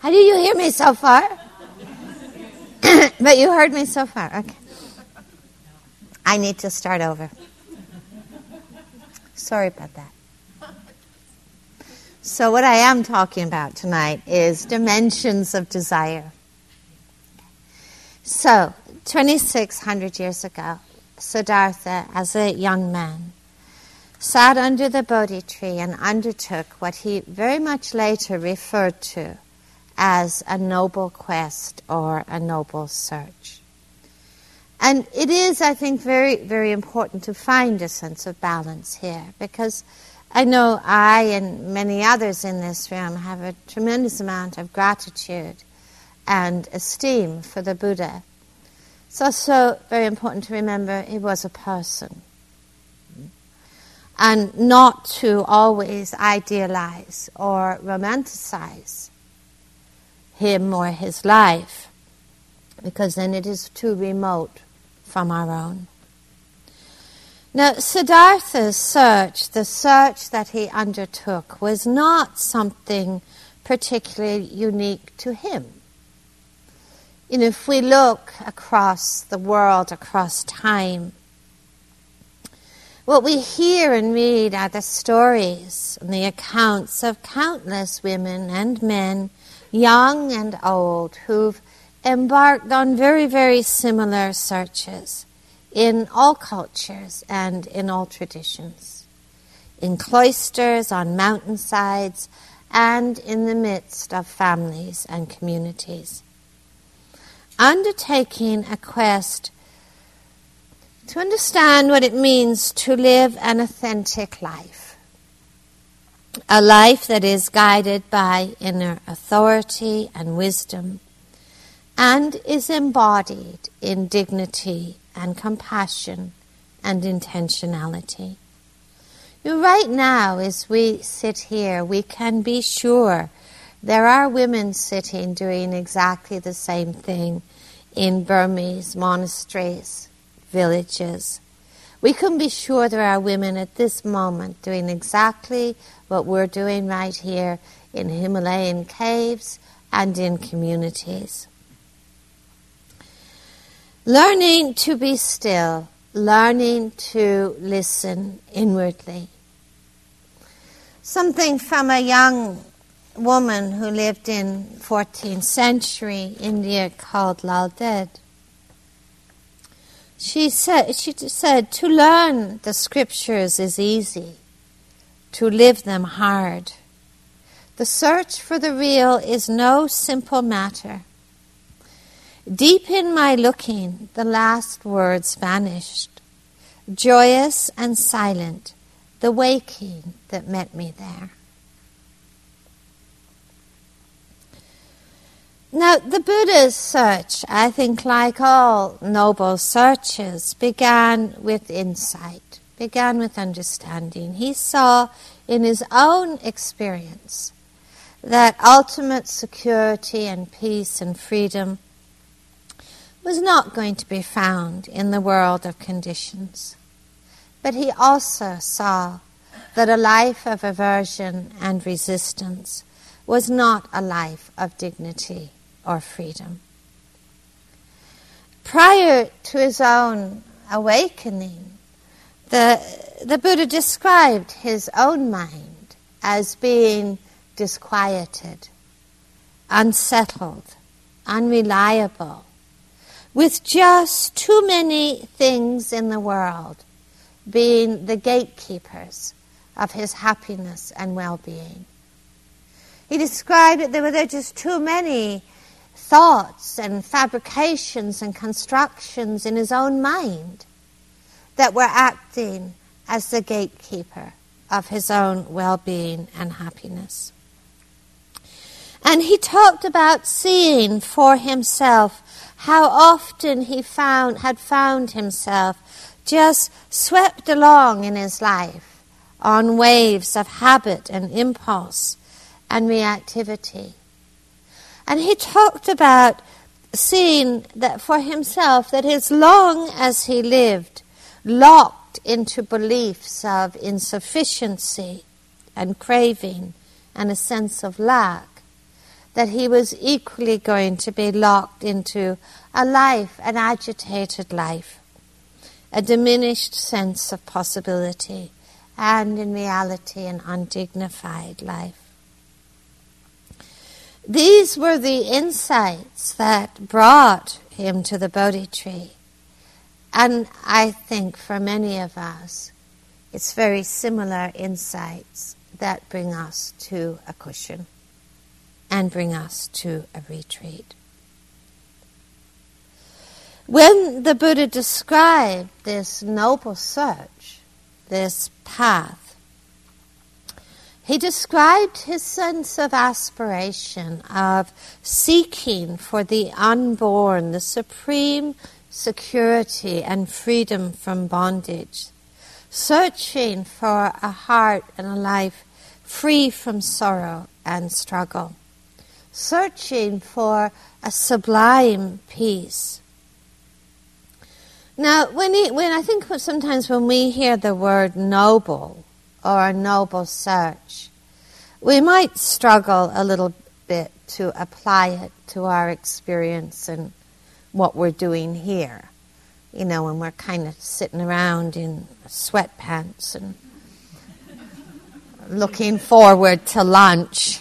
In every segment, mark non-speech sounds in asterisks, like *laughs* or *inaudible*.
How do you hear me so far? *coughs* but you heard me so far. Okay. I need to start over. Sorry about that. So, what I am talking about tonight is dimensions of desire. So, 2,600 years ago, Siddhartha, as a young man, sat under the Bodhi tree and undertook what he very much later referred to as a noble quest or a noble search. And it is, I think, very, very important to find a sense of balance here because I know I and many others in this room have a tremendous amount of gratitude and esteem for the Buddha. It's also very important to remember he was a person. And not to always idealize or romanticize him or his life, because then it is too remote from our own. Now, Siddhartha's search, the search that he undertook, was not something particularly unique to him. You know, if we look across the world, across time, what we hear and read are the stories and the accounts of countless women and men, young and old, who've embarked on very, very similar searches in all cultures and in all traditions, in cloisters, on mountainsides, and in the midst of families and communities. Undertaking a quest to understand what it means to live an authentic life, a life that is guided by inner authority and wisdom, and is embodied in dignity and compassion and intentionality. right now, as we sit here, we can be sure there are women sitting doing exactly the same thing in Burmese monasteries, villages. We can be sure there are women at this moment doing exactly what we're doing right here in Himalayan caves and in communities. Learning to be still, learning to listen inwardly. Something from a young woman who lived in 14th century India called Lal Ded. She said, she said, to learn the scriptures is easy, to live them hard. The search for the real is no simple matter. Deep in my looking, the last words vanished. Joyous and silent, the waking that met me there. Now, the Buddha's search, I think, like all noble searches, began with insight, began with understanding. He saw in his own experience that ultimate security and peace and freedom was not going to be found in the world of conditions. But he also saw that a life of aversion and resistance was not a life of dignity or freedom. Prior to his own awakening, the, the Buddha described his own mind as being disquieted, unsettled, unreliable, with just too many things in the world being the gatekeepers of his happiness and well being. He described that there were just too many thoughts and fabrications and constructions in his own mind that were acting as the gatekeeper of his own well being and happiness. And he talked about seeing for himself how often he found, had found himself just swept along in his life on waves of habit and impulse and reactivity. And he talked about seeing that for himself that as long as he lived locked into beliefs of insufficiency and craving and a sense of lack, that he was equally going to be locked into a life, an agitated life, a diminished sense of possibility, and in reality, an undignified life. These were the insights that brought him to the Bodhi tree. And I think for many of us, it's very similar insights that bring us to a cushion and bring us to a retreat. When the Buddha described this noble search, this path, he described his sense of aspiration, of seeking for the unborn, the supreme security and freedom from bondage, searching for a heart and a life free from sorrow and struggle searching for a sublime peace. Now, when, he, when I think sometimes when we hear the word noble or a noble search, we might struggle a little bit to apply it to our experience and what we're doing here. You know, when we're kind of sitting around in sweatpants and looking forward to lunch,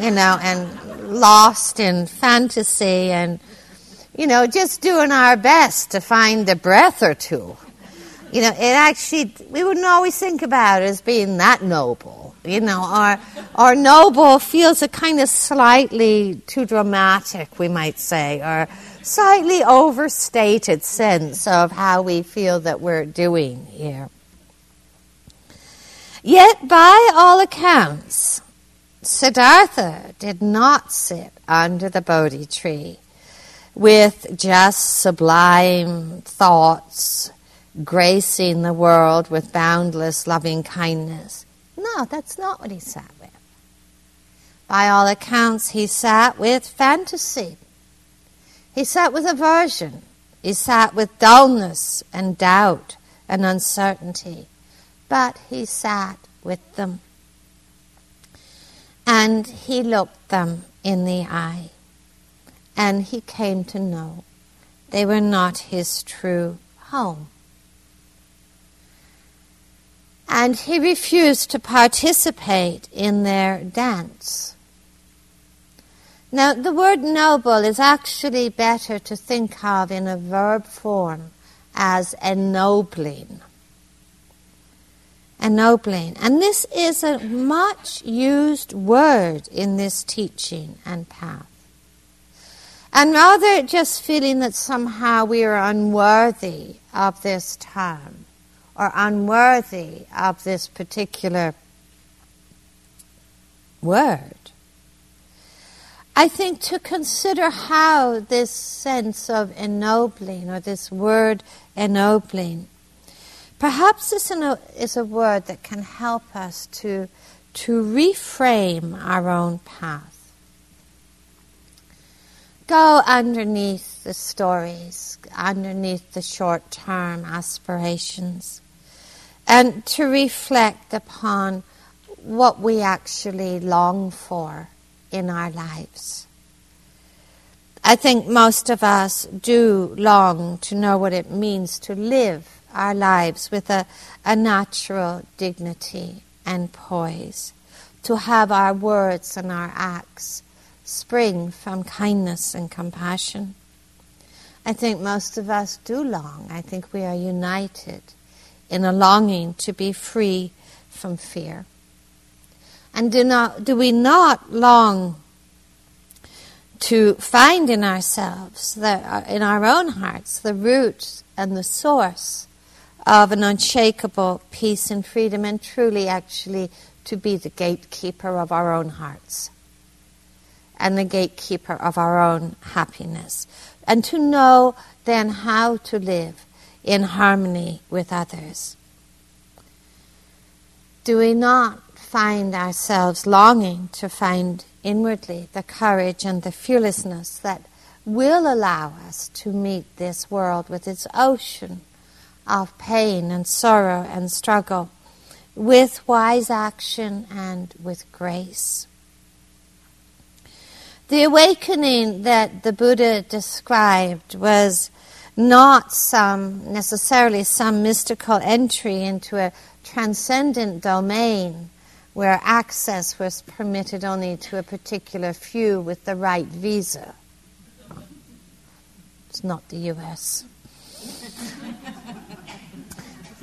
you know, and lost in fantasy and, you know, just doing our best to find a breath or two. You know, it actually, we wouldn't always think about it as being that noble, you know, our, or noble feels a kind of slightly too dramatic, we might say, or slightly overstated sense of how we feel that we're doing here. Yet, by all accounts, Siddhartha did not sit under the Bodhi tree with just sublime thoughts gracing the world with boundless loving kindness. No, that's not what he sat with. By all accounts, he sat with fantasy. He sat with aversion. He sat with dullness and doubt and uncertainty. But he sat with them and he looked them in the eye, and he came to know they were not his true home. And he refused to participate in their dance. Now, the word noble is actually better to think of in a verb form as ennobling ennobling. And this is a much used word in this teaching and path. And rather just feeling that somehow we are unworthy of this term or unworthy of this particular word. I think to consider how this sense of ennobling or this word ennobling Perhaps this is a word that can help us to, to reframe our own path. Go underneath the stories, underneath the short term aspirations, and to reflect upon what we actually long for in our lives. I think most of us do long to know what it means to live our lives with a, a natural dignity and poise, to have our words and our acts spring from kindness and compassion. I think most of us do long. I think we are united in a longing to be free from fear. And do, not, do we not long to find in ourselves, the, uh, in our own hearts, the root and the source of an unshakable peace and freedom, and truly, actually, to be the gatekeeper of our own hearts and the gatekeeper of our own happiness. And to know then how to live in harmony with others. Do we not find ourselves longing to find inwardly the courage and the fearlessness that will allow us to meet this world with its ocean of pain and sorrow and struggle with wise action and with grace. The awakening that the Buddha described was not some necessarily some mystical entry into a transcendent domain where access was permitted only to a particular few with the right visa. It's not the US. *laughs*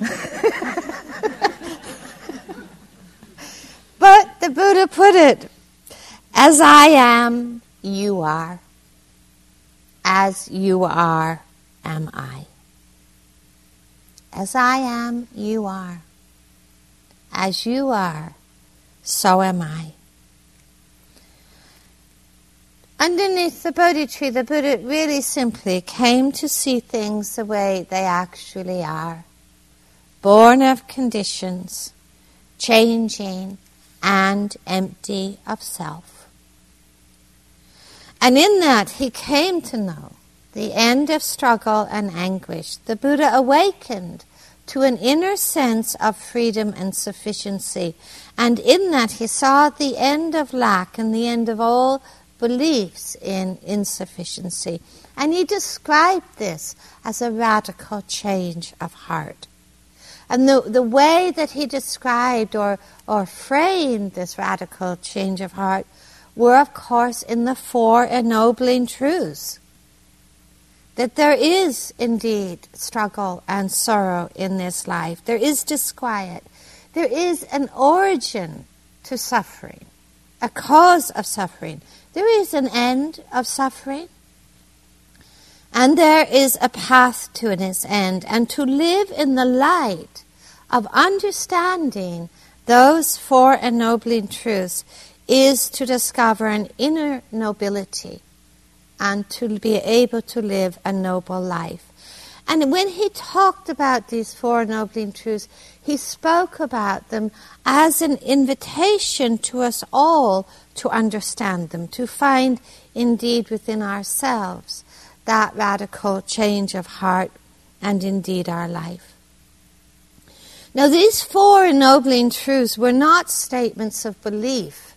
but the Buddha put it as I am, you are. As you are, am I. As I am, you are. As you are, so am I. Underneath the Bodhi tree, the Buddha really simply came to see things the way they actually are born of conditions, changing, and empty of self. And in that, he came to know the end of struggle and anguish. The Buddha awakened to an inner sense of freedom and sufficiency. And in that, he saw the end of lack and the end of all beliefs in insufficiency. And he described this as a radical change of heart. And the, the way that he described or, or framed this radical change of heart were, of course, in the Four Ennobling Truths. That there is indeed struggle and sorrow in this life, there is disquiet, there is an origin to suffering, a cause of suffering. There is an end of suffering. And there is a path to its end. And to live in the light of understanding those four ennobling truths is to discover an inner nobility and to be able to live a noble life. And when he talked about these four ennobling truths, he spoke about them as an invitation to us all to understand them, to find indeed within ourselves that radical change of heart and indeed our life. Now, these four ennobling truths were not statements of belief.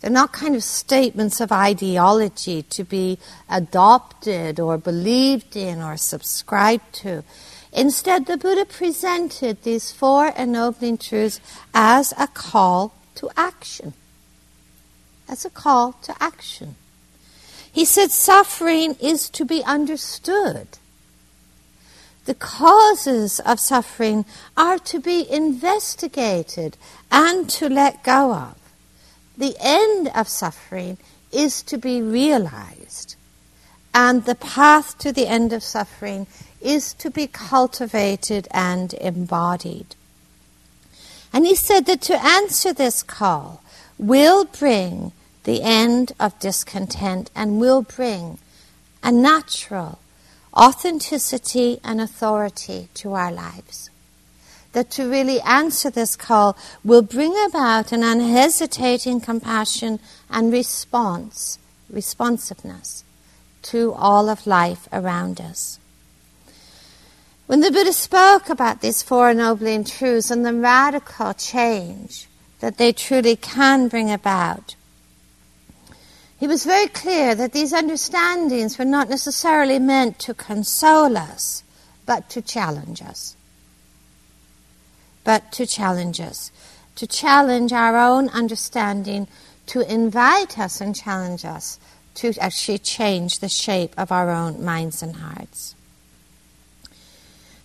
They're not kind of statements of ideology to be adopted or believed in or subscribed to. Instead, the Buddha presented these four ennobling truths as a call to action. As a call to action. He said suffering is to be understood. The causes of suffering are to be investigated and to let go of. The end of suffering is to be realized. And the path to the end of suffering is to be cultivated and embodied. And he said that to answer this call will bring the end of discontent and will bring a natural authenticity and authority to our lives. That to really answer this call will bring about an unhesitating compassion and response, responsiveness to all of life around us. When the Buddha spoke about these four ennobling truths and the radical change that they truly can bring about, he was very clear that these understandings were not necessarily meant to console us, but to challenge us. But to challenge us, to challenge our own understanding, to invite us and challenge us to actually change the shape of our own minds and hearts.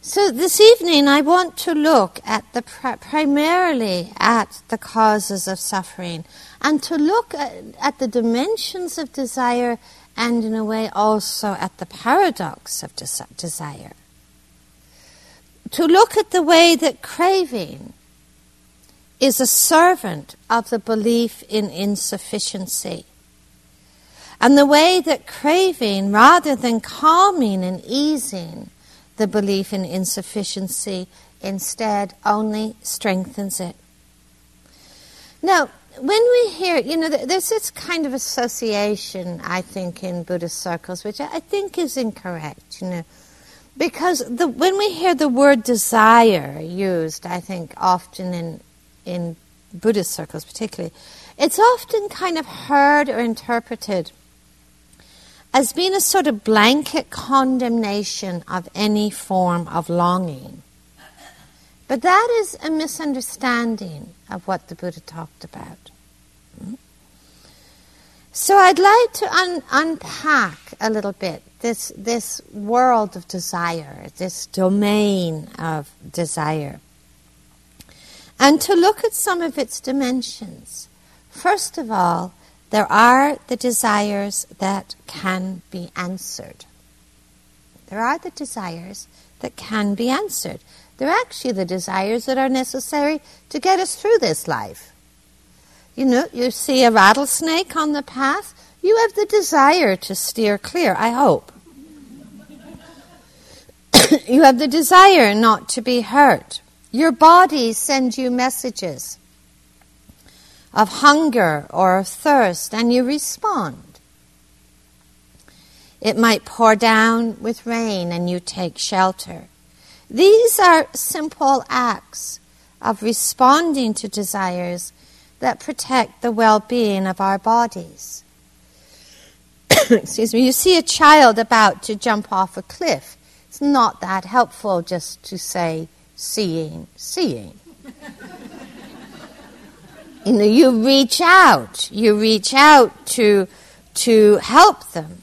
So this evening I want to look at the primarily at the causes of suffering and to look at, at, the dimensions of desire and in a way also at the paradox of des- desire. To look at the way that craving is a servant of the belief in insufficiency. And the way that craving, rather than calming and easing, the belief in insufficiency instead only strengthens it. Now, when we hear, you know, there's this kind of association, I think, in Buddhist circles, which I think is incorrect, you know, because the, when we hear the word desire used, I think often in in Buddhist circles, particularly, it's often kind of heard or interpreted as being a sort of blanket condemnation of any form of longing. But that is a misunderstanding of what the Buddha talked about. Hmm? So I'd like to un- unpack a little bit this, this world of desire, this domain of desire, and to look at some of its dimensions. First of all, there are the desires that can be answered. There are the desires that can be answered. They're actually the desires that are necessary to get us through this life. You know, you see a rattlesnake on the path, you have the desire to steer clear, I hope. *coughs* you have the desire not to be hurt. Your body sends you messages of hunger or of thirst, and you respond. It might pour down with rain, and you take shelter. These are simple acts of responding to desires that protect the well being of our bodies. *coughs* Excuse me, you see a child about to jump off a cliff. It's not that helpful just to say, seeing, seeing. *laughs* you know, you reach out, you reach out to, to help them.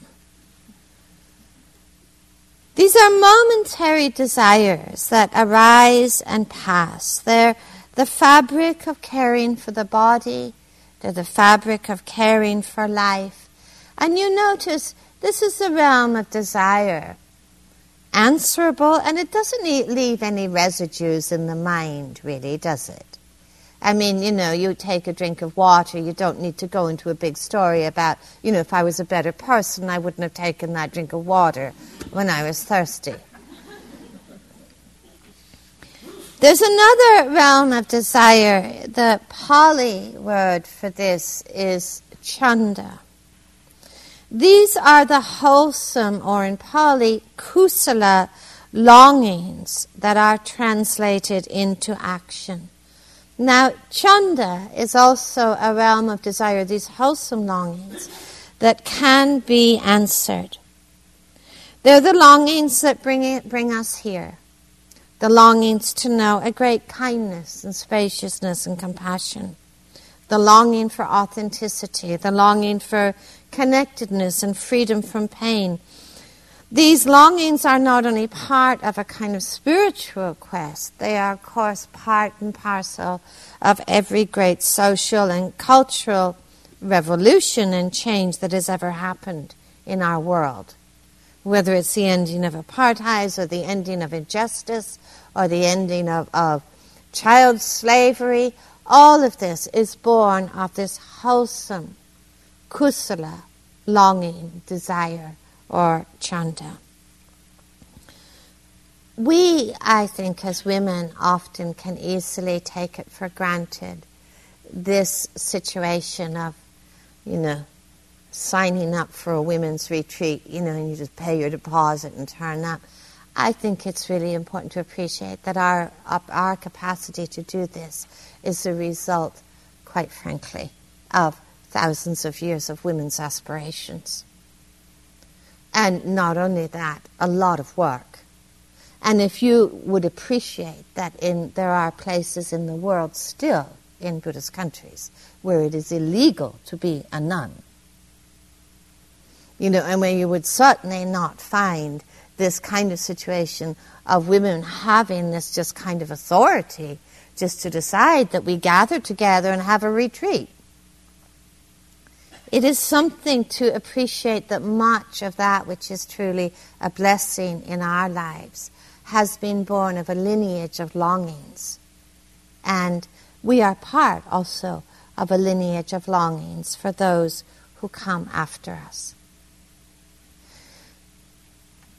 These are momentary desires that arise and pass. They're the fabric of caring for the body, they're the fabric of caring for life. And you notice this is the realm of desire, answerable, and it doesn't leave any residues in the mind, really, does it? I mean, you know, you take a drink of water, you don't need to go into a big story about, you know, if I was a better person, I wouldn't have taken that drink of water when I was thirsty. There's another realm of desire. The Pali word for this is chanda. These are the wholesome, or in Pali, kusala longings that are translated into action. Now, chanda is also a realm of desire, these wholesome longings that can be answered. They're the longings that bring, it, bring us here. The longings to know a great kindness and spaciousness and compassion. The longing for authenticity. The longing for connectedness and freedom from pain. These longings are not only part of a kind of spiritual quest, they are, of course, part and parcel of every great social and cultural revolution and change that has ever happened in our world. Whether it's the ending of apartheid or the ending of injustice or the ending of, of child slavery, all of this is born of this wholesome kusala, longing, desire or chanda. We, I think, as women, often can easily take it for granted this situation of, you know, signing up for a women's retreat, you know, and you just pay your deposit and turn up. I think it's really important to appreciate that our, our capacity to do this is the result, quite frankly, of thousands of years of women's aspirations. And not only that, a lot of work. And if you would appreciate that in, there are places in the world still in Buddhist countries where it is illegal to be a nun, you know, and where you would certainly not find this kind of situation of women having this just kind of authority just to decide that we gather together and have a retreat. It is something to appreciate that much of that which is truly a blessing in our lives has been born of a lineage of longings. And we are part also of a lineage of longings for those who come after us.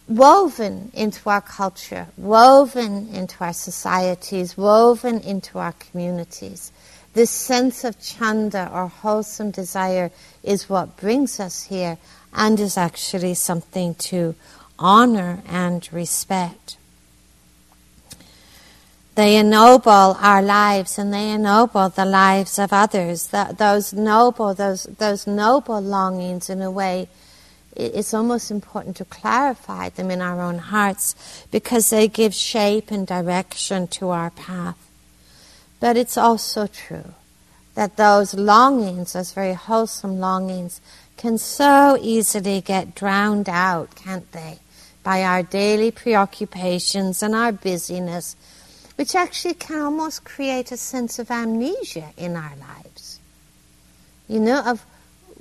Woven into our culture, woven into our societies, woven into our communities this sense of chanda or wholesome desire is what brings us here and is actually something to honor and respect. They ennoble our lives and they ennoble the lives of others. those noble, those, those noble longings in a way it's almost important to clarify them in our own hearts because they give shape and direction to our path. But it's also true that those longings, those very wholesome longings, can so easily get drowned out, can't they, by our daily preoccupations and our busyness, which actually can almost create a sense of amnesia in our lives. You know, of,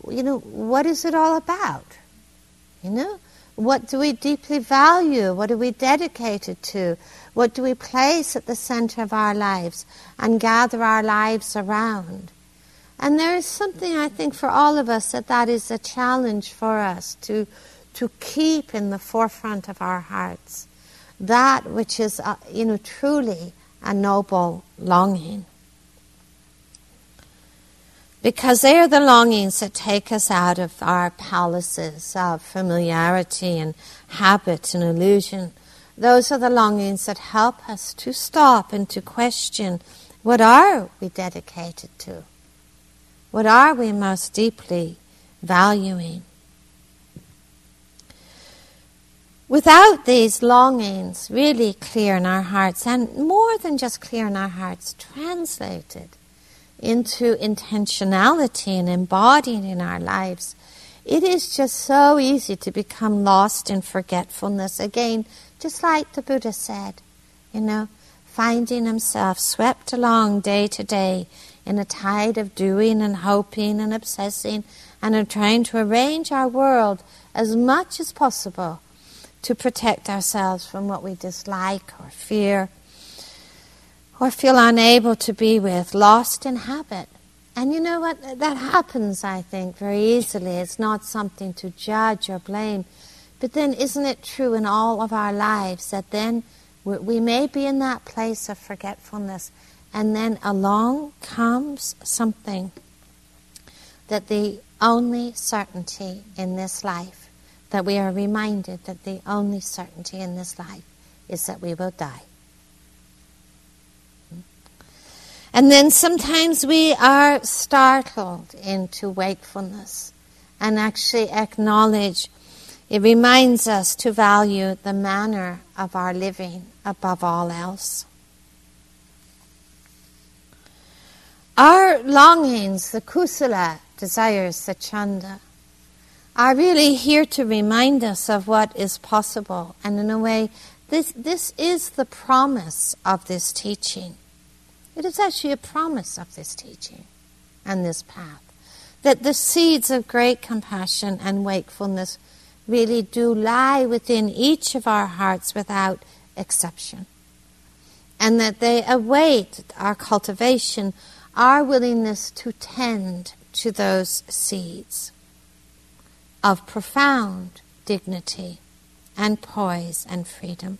you know, what is it all about? You know, what do we deeply value? What are we dedicated to? What do we place at the center of our lives and gather our lives around? And there is something I think for all of us that that is a challenge for us to to keep in the forefront of our hearts that which is uh, you know truly a noble longing because they are the longings that take us out of our palaces of familiarity and habit and illusion those are the longings that help us to stop and to question what are we dedicated to what are we most deeply valuing? Without these longings really clear in our hearts, and more than just clear in our hearts, translated into intentionality and embodied in our lives, it is just so easy to become lost in forgetfulness. Again, just like the Buddha said, you know, finding himself swept along day to day in a tide of doing and hoping and obsessing and of trying to arrange our world as much as possible to protect ourselves from what we dislike or fear or feel unable to be with, lost in habit. And you know what? That happens, I think, very easily. It's not something to judge or blame. But then, isn't it true in all of our lives that then we may be in that place of forgetfulness and then along comes something that the only certainty in this life, that we are reminded that the only certainty in this life is that we will die. And then sometimes we are startled into wakefulness and actually acknowledge it reminds us to value the manner of our living above all else. Our longings, the kusala desires, the chanda, are really here to remind us of what is possible. And in a way, this, this is the promise of this teaching. It is actually a promise of this teaching and this path. That the seeds of great compassion and wakefulness really do lie within each of our hearts without exception. And that they await our cultivation our willingness to tend to those seeds of profound dignity and poise and freedom.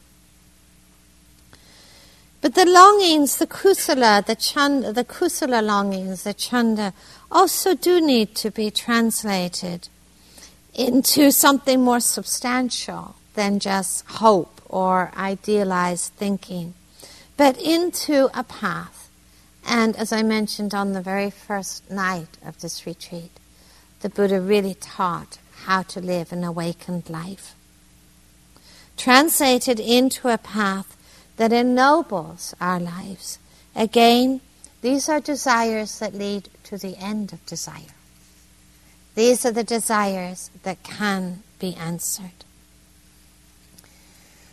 But the longings, the kusala, the chanda, the kusala longings, the chanda, also do need to be translated into something more substantial than just hope or idealized thinking, but into a path and as I mentioned on the very first night of this retreat, the Buddha really taught how to live an awakened life. Translated into a path that ennobles our lives. Again, these are desires that lead to the end of desire. These are the desires that can be answered.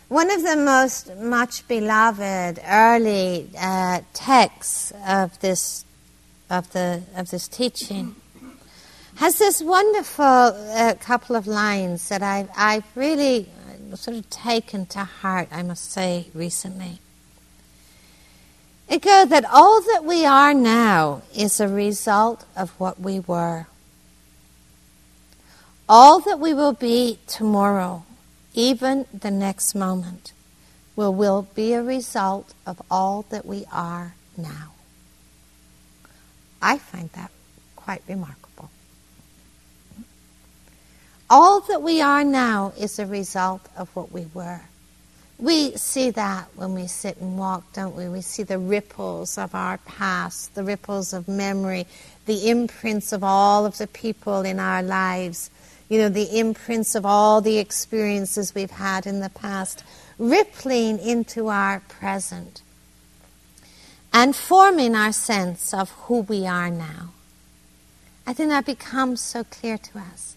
One of the most much beloved early uh, texts of this of the of this teaching has this wonderful uh, couple of lines that I've I've really sort of taken to heart. I must say recently. It goes that all that we are now is a result of what we were. All that we will be tomorrow even the next moment, will, will be a result of all that we are now. I find that quite remarkable. All that we are now is a result of what we were. We see that when we sit and walk, don't we? We see the ripples of our past, the ripples of memory, the imprints of all of the people in our lives you know, the imprints of all the experiences we've had in the past, rippling into our present and forming our sense of who we are now. I think that becomes so clear to us.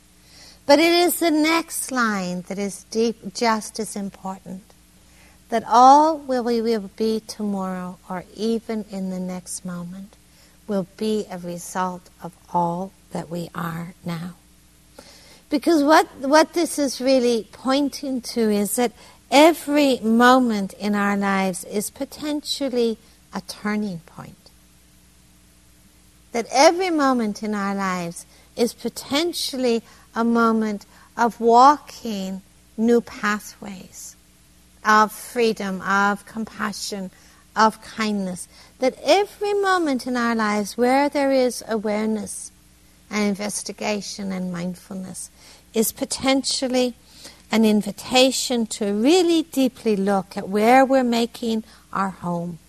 But it is the next line that is deep, just as important. That all will we will be tomorrow or even in the next moment will be a result of all that we are now. Because what, what this is really pointing to is that every moment in our lives is potentially a turning point. That every moment in our lives is potentially a moment of walking new pathways of freedom, of compassion, of kindness. That every moment in our lives where there is awareness and investigation and mindfulness is potentially an invitation to really deeply look at where we're making our home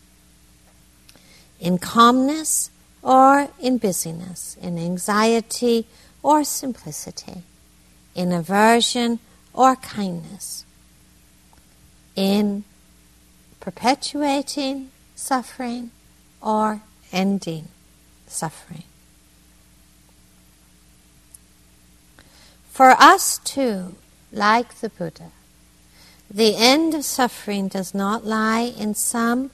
in calmness or in busyness, in anxiety or simplicity, in aversion or kindness, in perpetuating suffering or ending suffering. For us too, like the Buddha, the end of suffering does not lie in some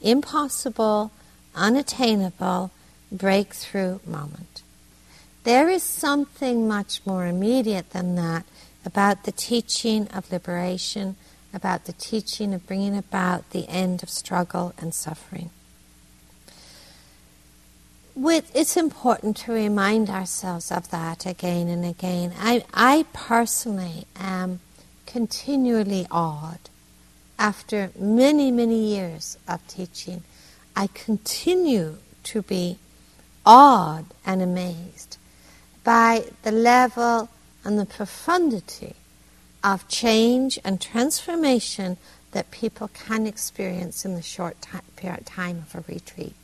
impossible unattainable breakthrough moment. There is something much more immediate than that about the teaching of liberation, about the teaching of bringing about the end of struggle and suffering. With, it's important to remind ourselves of that again and again. I, I personally am continually awed after many, many years of teaching I continue to be awed and amazed by the level and the profundity of change and transformation that people can experience in the short period time of a retreat.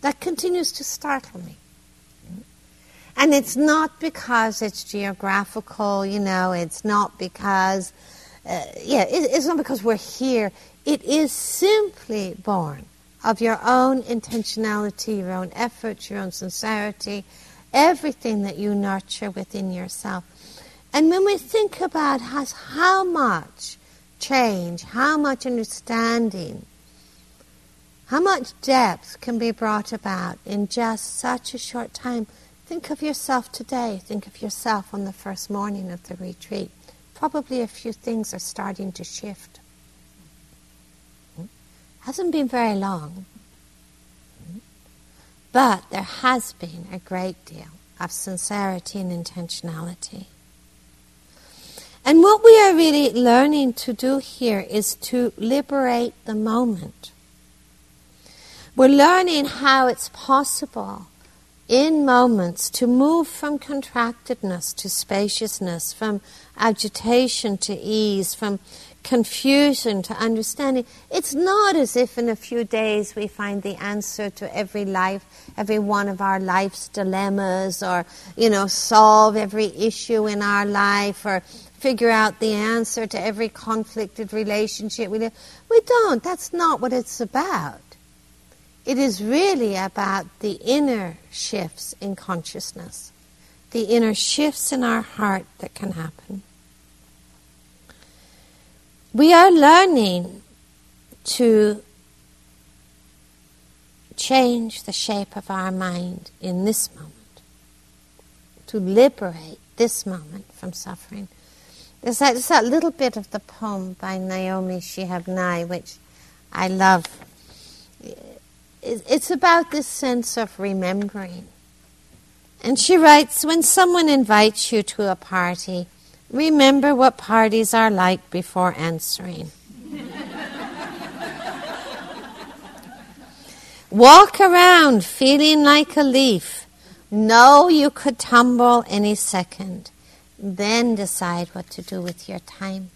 That continues to startle me. And it's not because it's geographical, you know, it's not because, uh, yeah, it, it's not because we're here. It is simply born of your own intentionality, your own effort, your own sincerity, everything that you nurture within yourself. And when we think about has how much change, how much understanding, how much depth can be brought about in just such a short time, think of yourself today. Think of yourself on the first morning of the retreat. Probably a few things are starting to shift. Hmm? Hasn't been very long. But there has been a great deal of sincerity and intentionality. And what we are really learning to do here is to liberate the moment. We're learning how it's possible in moments to move from contractedness to spaciousness, from agitation to ease, from confusion to understanding. It's not as if in a few days we find the answer to every life, every one of our life's dilemmas, or, you know, solve every issue in our life, or figure out the answer to every conflicted relationship we live. We don't. That's not what it's about. It is really about the inner shifts in consciousness, the inner shifts in our heart that can happen. We are learning to change the shape of our mind in this moment, to liberate this moment from suffering. There's that, there's that little bit of the poem by Naomi Shihab Nye, which I love. It's about this sense of remembering. And she writes When someone invites you to a party, Remember what parties are like before answering. *laughs* Walk around feeling like a leaf. Know you could tumble any second. Then decide what to do with your time.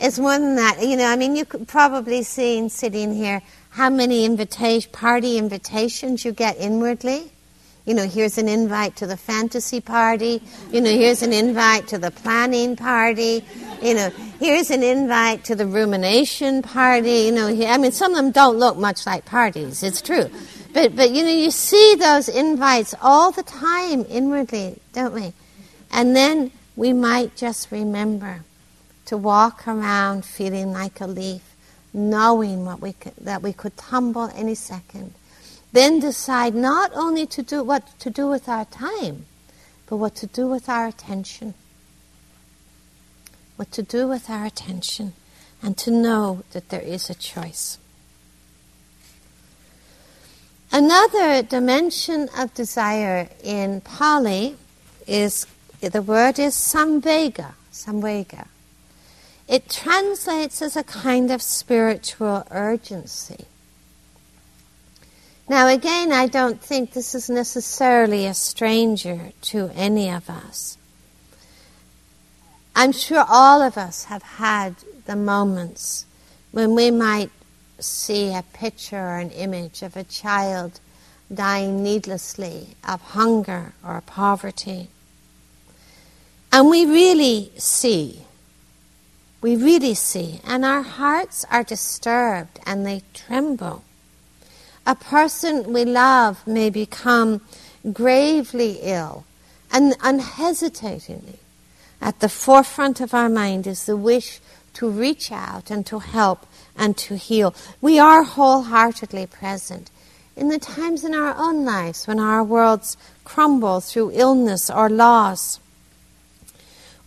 It's more than that. You know, I mean, you could probably seen sitting here how many invitation, party invitations you get inwardly You know, here's an invite to the fantasy party. You know, here's an invite to the planning party. You know, here's an invite to the rumination party. You know, I mean, some of them don't look much like parties. It's true. But, but you know, you see those invites all the time inwardly, don't we? And then we might just remember to walk around feeling like a leaf, knowing what we could, that we could tumble any second. Then decide not only to do what to do with our time, but what to do with our attention. What to do with our attention, and to know that there is a choice. Another dimension of desire in Pali is the word is samvega, samvega. It translates as a kind of spiritual urgency. Now, again, I don't think this is necessarily a stranger to any of us. I'm sure all of us have had the moments when we might see a picture or an image of a child dying needlessly of hunger or poverty. And we really see, we really see, and our hearts are disturbed and they tremble. A person we love may become gravely ill, and unhesitatingly, at the forefront of our mind is the wish to reach out and to help and to heal. We are wholeheartedly present. In the times in our own lives when our worlds crumble through illness or loss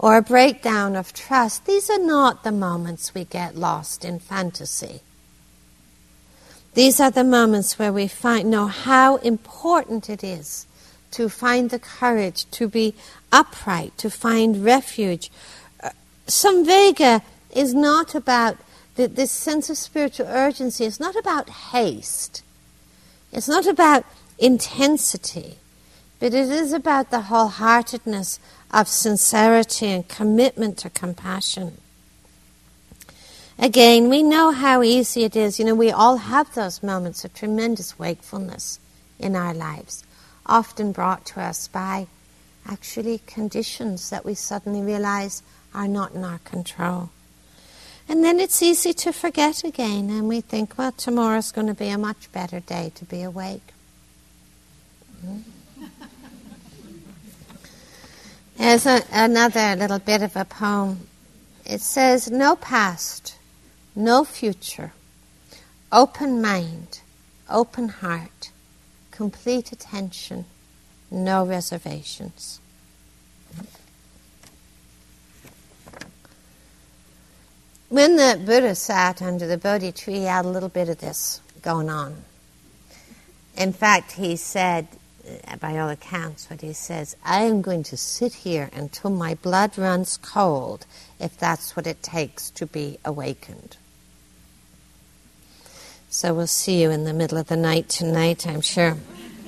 or a breakdown of trust, these are not the moments we get lost in fantasy. These are the moments where we find, know how important it is to find the courage to be upright, to find refuge. Uh, Samvega is not about that this sense of spiritual urgency It's not about haste. It's not about intensity, but it is about the wholeheartedness of sincerity and commitment to compassion. Again, we know how easy it is. You know, we all have those moments of tremendous wakefulness in our lives, often brought to us by actually conditions that we suddenly realize are not in our control. And then it's easy to forget again, and we think, well, tomorrow's going to be a much better day to be awake. Mm-hmm. There's a, another little bit of a poem. It says, No past, no future, open mind, open heart, complete attention, no reservations. When the Buddha sat under the Bodhi tree, he had a little bit of this going on. In fact, he said, Uh, by all accounts, what he says, I am going to sit here until my blood runs cold, if that's what it takes to be awakened. So we'll see you in the middle of the night tonight, I'm sure. *laughs*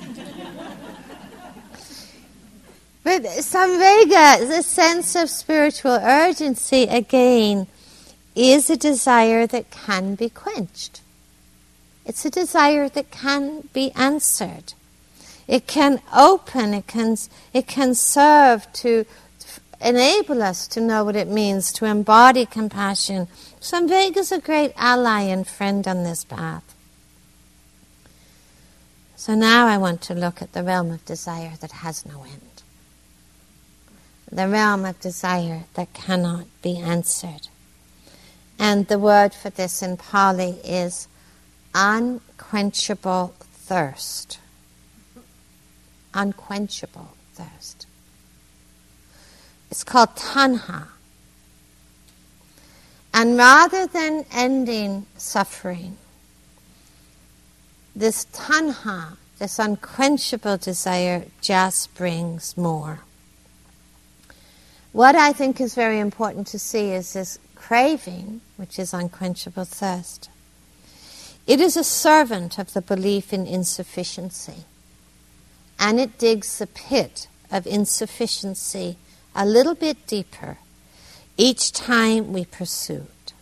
but Samvega, the sense of spiritual urgency, again, is a desire that can be quenched. It's a desire that can be answered. It can open, it can, it can serve to enable us to know what it means to embody compassion. Samvega is a great ally and friend on this path. So now I want to look at the realm of desire that has no end. The realm of desire that cannot be answered. And the word for this in Pali is unquenchable thirst. Unquenchable thirst. It's called tanha. And rather than ending suffering, this tanha, this unquenchable desire, just brings more. What I think is very important to see is this craving, which is unquenchable thirst. It is a servant of the belief in insufficiency, and it digs the pit of insufficiency a little bit deeper each time we pursue it.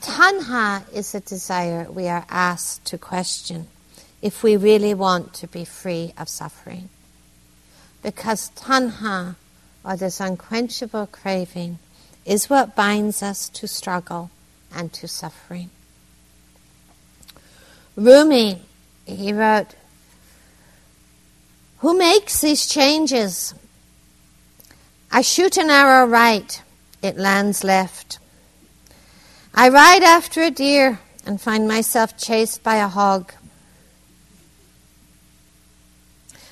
Tanha is a desire we are asked to question. if we really want to be free of suffering. Because tanha, or this unquenchable craving, is what binds us to struggle and to suffering. Rumi, he wrote, Who makes these changes? I shoot an arrow right, it lands left. I ride after a deer and find myself chased by a hog.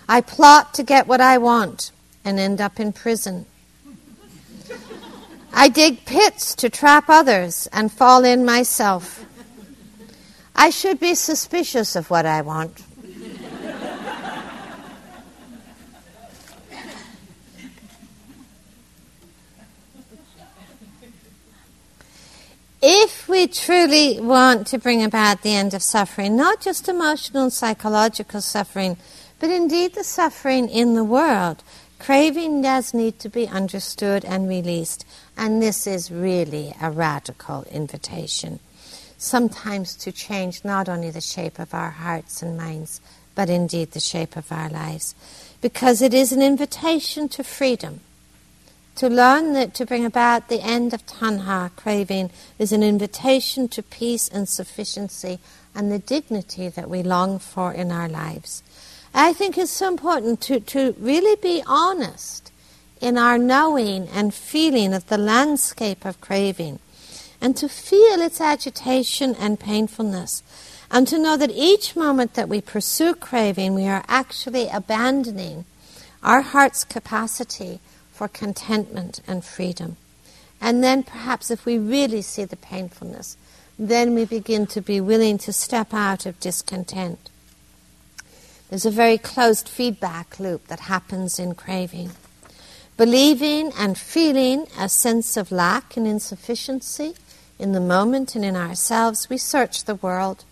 I plot to get what I want and end up in prison. I dig pits to trap others and fall in myself. I should be suspicious of what I want. If we truly want to bring about the end of suffering, not just emotional and psychological suffering, but indeed the suffering in the world, craving does need to be understood and released. And this is really a radical invitation. Sometimes to change not only the shape of our hearts and minds, but indeed the shape of our lives. Because it is an invitation to freedom to learn that to bring about the end of tanha, craving, is an invitation to peace and sufficiency and the dignity that we long for in our lives. I think it's so important to, to really be honest in our knowing and feeling of the landscape of craving and to feel its agitation and painfulness and to know that each moment that we pursue craving, we are actually abandoning our heart's capacity for contentment and freedom. And then perhaps if we really see the painfulness, then we begin to be willing to step out of discontent. There's a very closed feedback loop that happens in craving. Believing and feeling a sense of lack and insufficiency in the moment and in ourselves, we search the world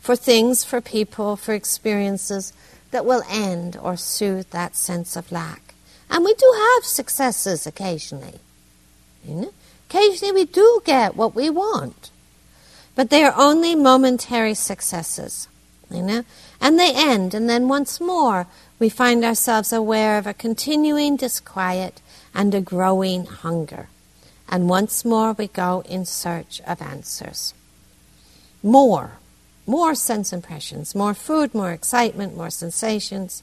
for things, for people, for experiences that will end or soothe that sense of lack. And we do have successes occasionally. You know? Occasionally we do get what we want. But they are only momentary successes. You know? And they end, and then once more we find ourselves aware of a continuing disquiet and a growing hunger. And once more we go in search of answers. More, more sense impressions, more food, more excitement, more sensations,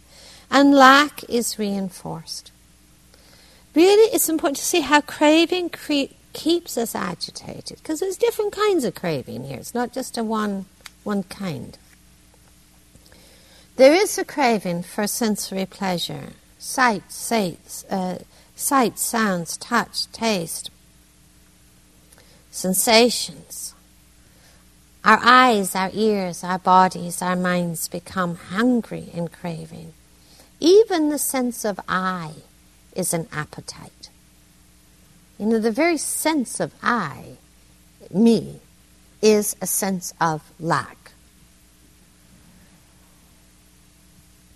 and lack is reinforced. Really, it's important to see how craving cre- keeps us agitated because there's different kinds of craving here. It's not just a one one kind. There is a craving for sensory pleasure, sight, sights, uh, sight, sounds, touch, taste, sensations. Our eyes, our ears, our bodies, our minds become hungry in craving. Even the sense of I is an appetite. You know, the very sense of I, me, is a sense of lack.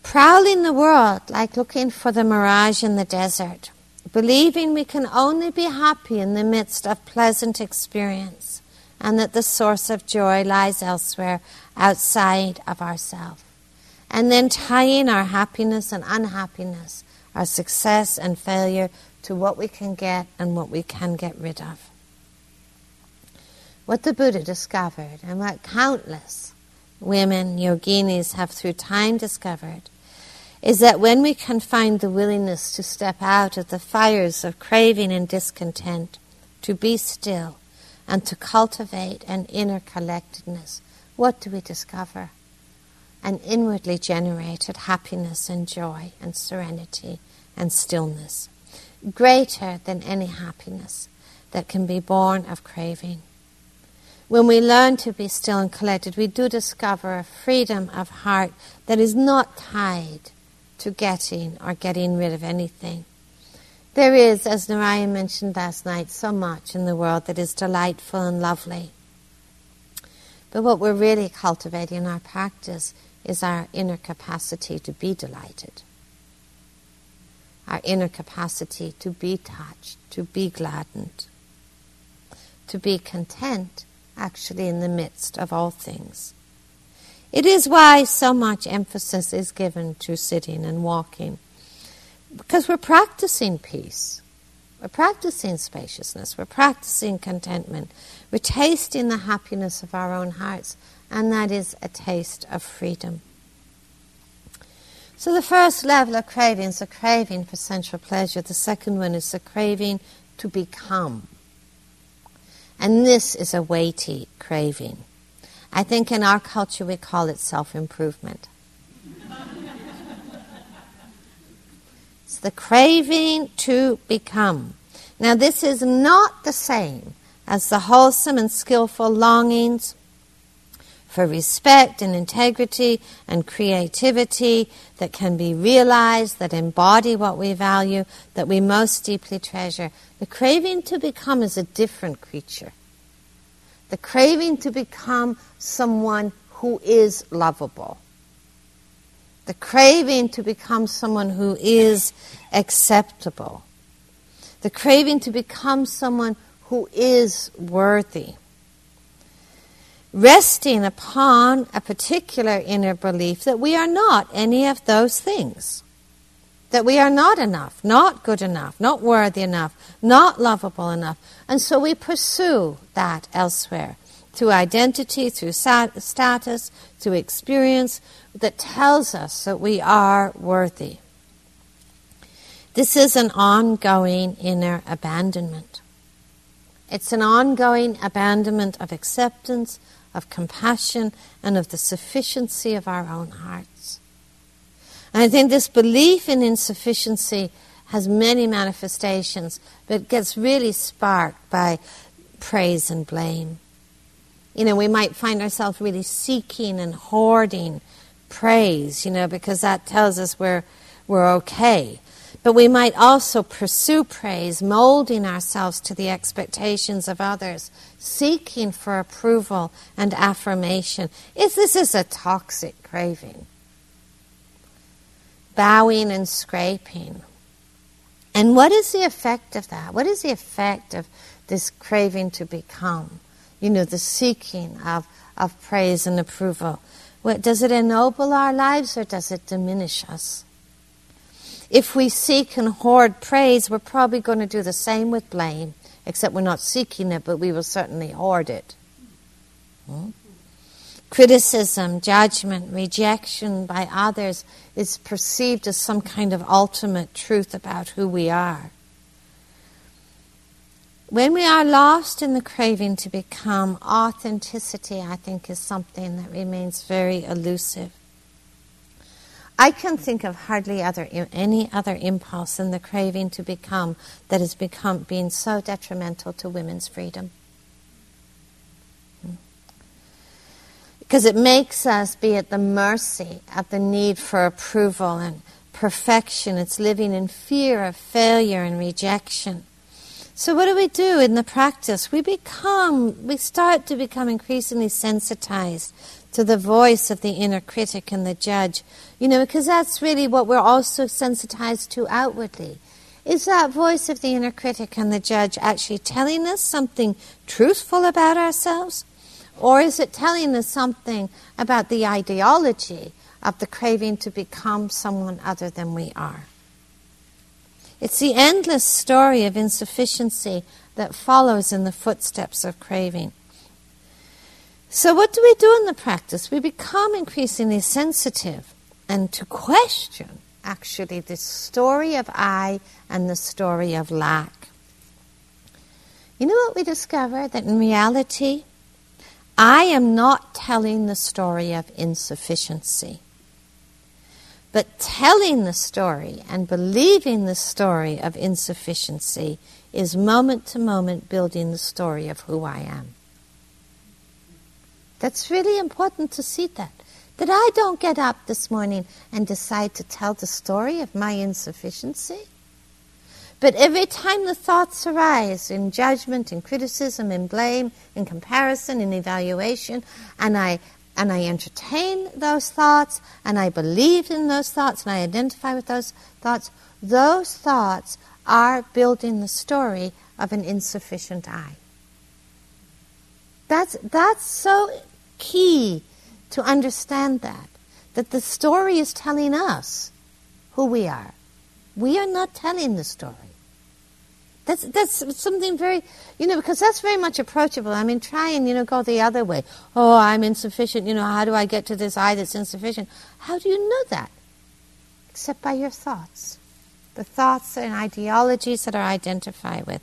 Prowling the world like looking for the mirage in the desert, believing we can only be happy in the midst of pleasant experience and that the source of joy lies elsewhere outside of ourselves. And then tying our happiness and unhappiness our success and failure to what we can get and what we can get rid of. What the Buddha discovered, and what countless women, yoginis, have through time discovered, is that when we can find the willingness to step out of the fires of craving and discontent, to be still, and to cultivate an inner collectedness, what do we discover? And inwardly generated happiness and joy and serenity and stillness, greater than any happiness that can be born of craving. When we learn to be still and collected, we do discover a freedom of heart that is not tied to getting or getting rid of anything. There is, as Narayan mentioned last night, so much in the world that is delightful and lovely. But what we're really cultivating in our practice is our inner capacity to be delighted, our inner capacity to be touched, to be gladdened, to be content actually in the midst of all things. It is why so much emphasis is given to sitting and walking. Because we're practicing peace. We're practicing spaciousness. We're practicing contentment. We're tasting the happiness of our own hearts. And that is a taste of freedom. So the first level of craving is a craving for sensual pleasure. The second one is a craving to become. And this is a weighty craving. I think in our culture we call it self improvement. The craving to become. Now, this is not the same as the wholesome and skillful longings for respect and integrity and creativity that can be realized, that embody what we value, that we most deeply treasure. The craving to become is a different creature. The craving to become someone who is lovable. The craving to become someone who is acceptable. The craving to become someone who is worthy resting upon a particular inner belief that we are not any of those things. That we are not enough, not good enough, not worthy enough, not lovable enough. And so we pursue that elsewhere through identity, through status, through experience that tells us that we are worthy. This is an ongoing inner abandonment. It's an ongoing abandonment of acceptance, of compassion, and of the sufficiency of our own hearts. And I think this belief in insufficiency has many manifestations, but gets really sparked by praise and blame. You know, we might find ourselves really seeking and hoarding praise, you know, because that tells us we're, we're okay. But we might also pursue praise, molding ourselves to the expectations of others, seeking for approval and affirmation. If this is a toxic craving, bowing and scraping. And what is the effect of that? What is the effect of this craving to become? You know, the seeking of, of praise and approval. What, does it ennoble our lives or does it diminish us? If we seek and hoard praise, we're probably going to do the same with blame, except we're not seeking it, but we will certainly hoard it. Hmm? Criticism, judgment, rejection by others is perceived as some kind of ultimate truth about who we are. When we are lost in the craving to become, authenticity, I think, is something that remains very elusive. I can think of hardly other any other impulse than the craving to become that has become being so detrimental to women's freedom. Hmm. Because it makes us be at the mercy of the need for approval and perfection. It's living in fear of failure and rejection. So, what do we do in the practice? We become, we start to become increasingly sensitized to the voice of the inner critic and the judge. You know, because that's really what we're also sensitized to outwardly. Is that voice of the inner critic and the judge actually telling us something truthful about ourselves? Or is it telling us something about the ideology of the craving to become someone other than we are? It's the endless story of insufficiency that follows in the footsteps of craving. So, what do we do in the practice? We become increasingly sensitive and to question actually the story of I and the story of lack. You know what we discover? That in reality, I am not telling the story of insufficiency. But telling the story and believing the story of insufficiency is moment to moment building the story of who I am. That's really important to see that. That I don't get up this morning and decide to tell the story of my insufficiency. But every time the thoughts arise in judgment, in criticism, in blame, in comparison, in evaluation, and I and I entertain those thoughts and I believe in those thoughts and I identify with those thoughts, those thoughts are building the story of an insufficient I. That's, that's so key to understand that. That the story is telling us who we are. We are not telling the story. That's that's something very you know because that's very much approachable. I mean, try and you know go the other way. Oh, I'm insufficient. You know, how do I get to this I that's insufficient? How do you know that? Except by your thoughts, the thoughts and ideologies that are identified with.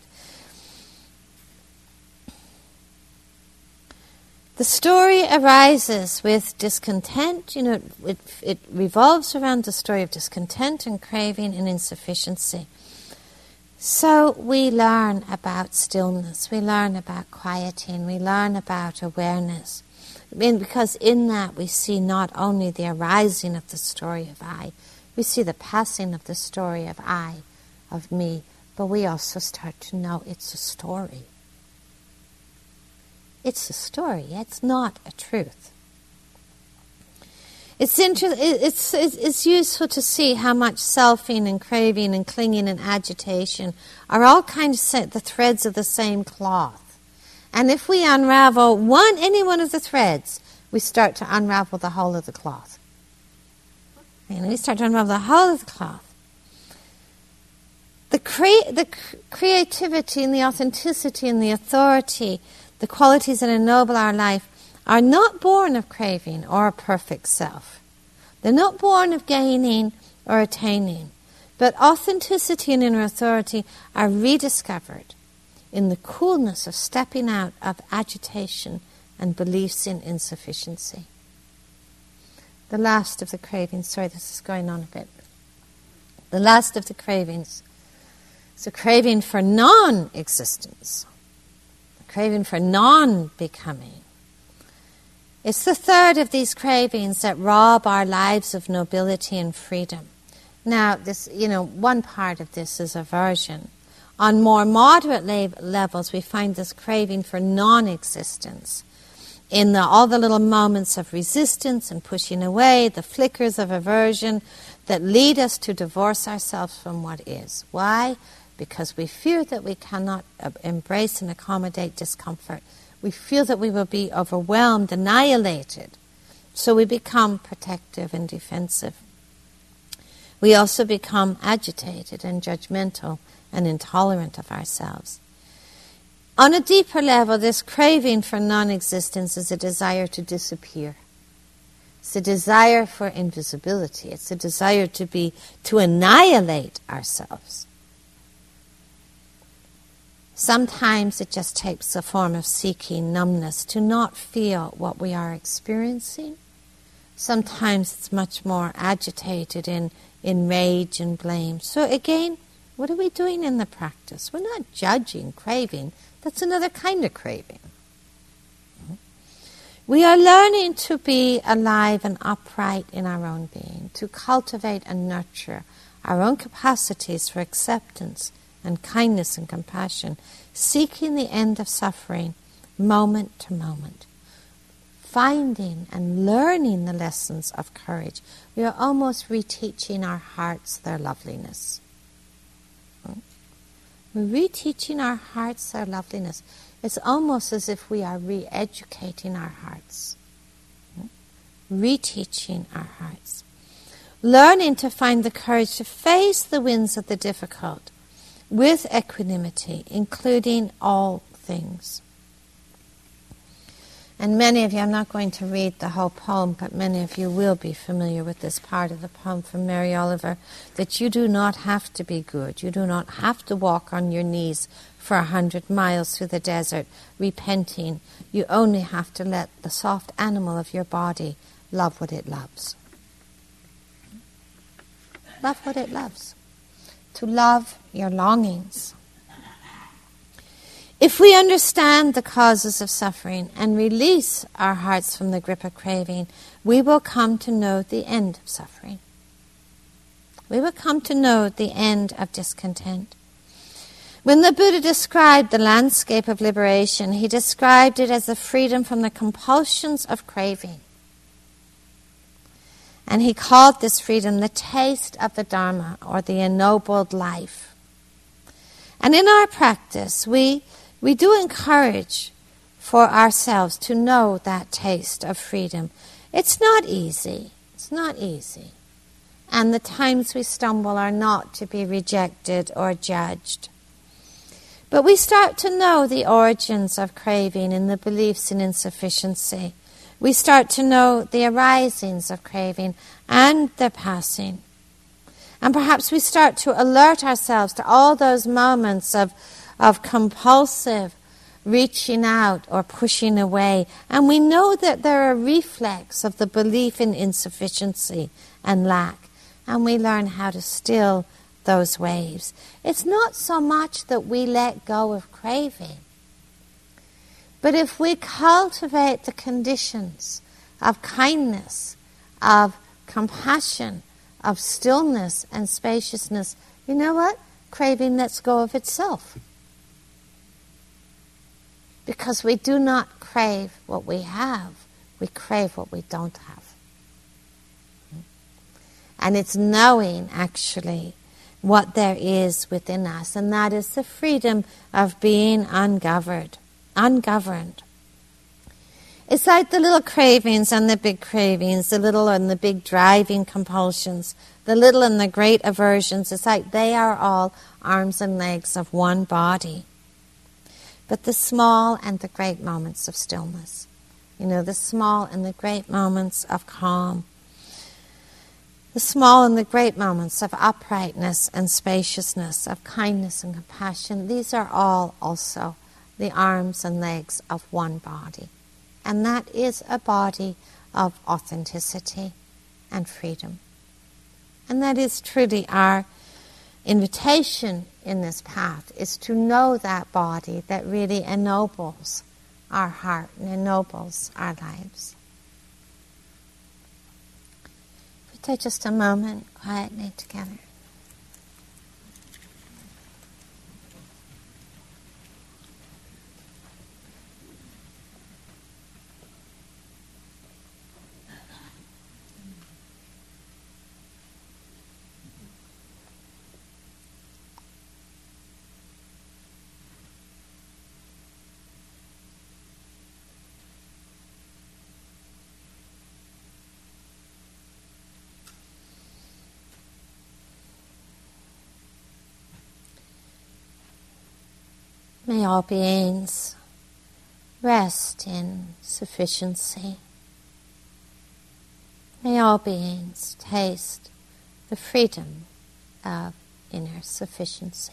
The story arises with discontent. You know, it, it revolves around the story of discontent and craving and insufficiency. So we learn about stillness, we learn about quieting, we learn about awareness. I mean, because in that we see not only the arising of the story of I, we see the passing of the story of I, of me, but we also start to know it's a story. It's a story, it's not a truth. It's, inter- it's, it's, it's useful to see how much selfing and craving and clinging and agitation are all kind of the threads of the same cloth. And if we unravel one, any one of the threads, we start to unravel the whole of the cloth. And we start to unravel the whole of the cloth. The, cre- the creativity and the authenticity and the authority, the qualities that ennoble our life, are not born of craving or a perfect self. They're not born of gaining or attaining, but authenticity and inner authority are rediscovered in the coolness of stepping out of agitation and beliefs in insufficiency. The last of the cravings, sorry, this is going on a bit. The last of the cravings is a craving for non existence, a craving for non becoming. It's the third of these cravings that rob our lives of nobility and freedom. Now, this, you know, one part of this is aversion. On more moderate la- levels, we find this craving for non existence. In the, all the little moments of resistance and pushing away, the flickers of aversion that lead us to divorce ourselves from what is. Why? Because we fear that we cannot uh, embrace and accommodate discomfort we feel that we will be overwhelmed, annihilated. So we become protective and defensive. We also become agitated and judgmental and intolerant of ourselves. On a deeper level, this craving for non existence is a desire to disappear. It's a desire for invisibility. It's a desire to be, to annihilate ourselves. Sometimes it just takes a form of seeking numbness to not feel what we are experiencing. Sometimes it's much more agitated in, in rage and blame. So, again, what are we doing in the practice? We're not judging craving, that's another kind of craving. We are learning to be alive and upright in our own being, to cultivate and nurture our own capacities for acceptance and kindness and compassion, seeking the end of suffering moment to moment, finding and learning the lessons of courage. We are almost reteaching our hearts their loveliness. Hmm? We're reteaching our hearts their loveliness. It's almost as if we are re educating our hearts, hmm? reteaching our hearts. Learning to find the courage to face the winds of the difficult with equanimity, including all things. And many of you, I'm not going to read the whole poem, but many of you will be familiar with this part of the poem from Mary Oliver that you do not have to be good. You do not have to walk on your knees for a hundred miles through the desert repenting. You only have to let the soft animal of your body love what it loves. Love what it loves to love your longings. If we understand the causes of suffering and release our hearts from the grip of craving, we will come to know the end of suffering. We will come to know the end of discontent. When the Buddha described the landscape of liberation, he described it as the freedom from the compulsions of craving. And he called this freedom the taste of the Dharma or the ennobled life. And in our practice, we, we do encourage for ourselves to know that taste of freedom. It's not easy. It's not easy. And the times we stumble are not to be rejected or judged. But we start to know the origins of craving and the beliefs in insufficiency. We start to know the arisings of craving and their passing. And perhaps we start to alert ourselves to all those moments of, of compulsive reaching out or pushing away. And we know that they're a reflex of the belief in insufficiency and lack. And we learn how to still those waves. It's not so much that we let go of craving, but if we cultivate the conditions of kindness, of compassion, of stillness and spaciousness, you know what? Craving lets go of itself. Because we do not crave what we have, we crave what we don't have. And it's knowing, actually, what there is within us, and that is the freedom of being ungoverned. Ungoverned. It's like the little cravings and the big cravings, the little and the big driving compulsions, the little and the great aversions. It's like they are all arms and legs of one body. But the small and the great moments of stillness, you know, the small and the great moments of calm, the small and the great moments of uprightness and spaciousness, of kindness and compassion, these are all also the arms and legs of one body. And that is a body of authenticity and freedom. And that is truly our invitation in this path is to know that body that really ennobles our heart and ennobles our lives. We take just a moment quietly together. May all beings rest in sufficiency. May all beings taste the freedom of inner sufficiency.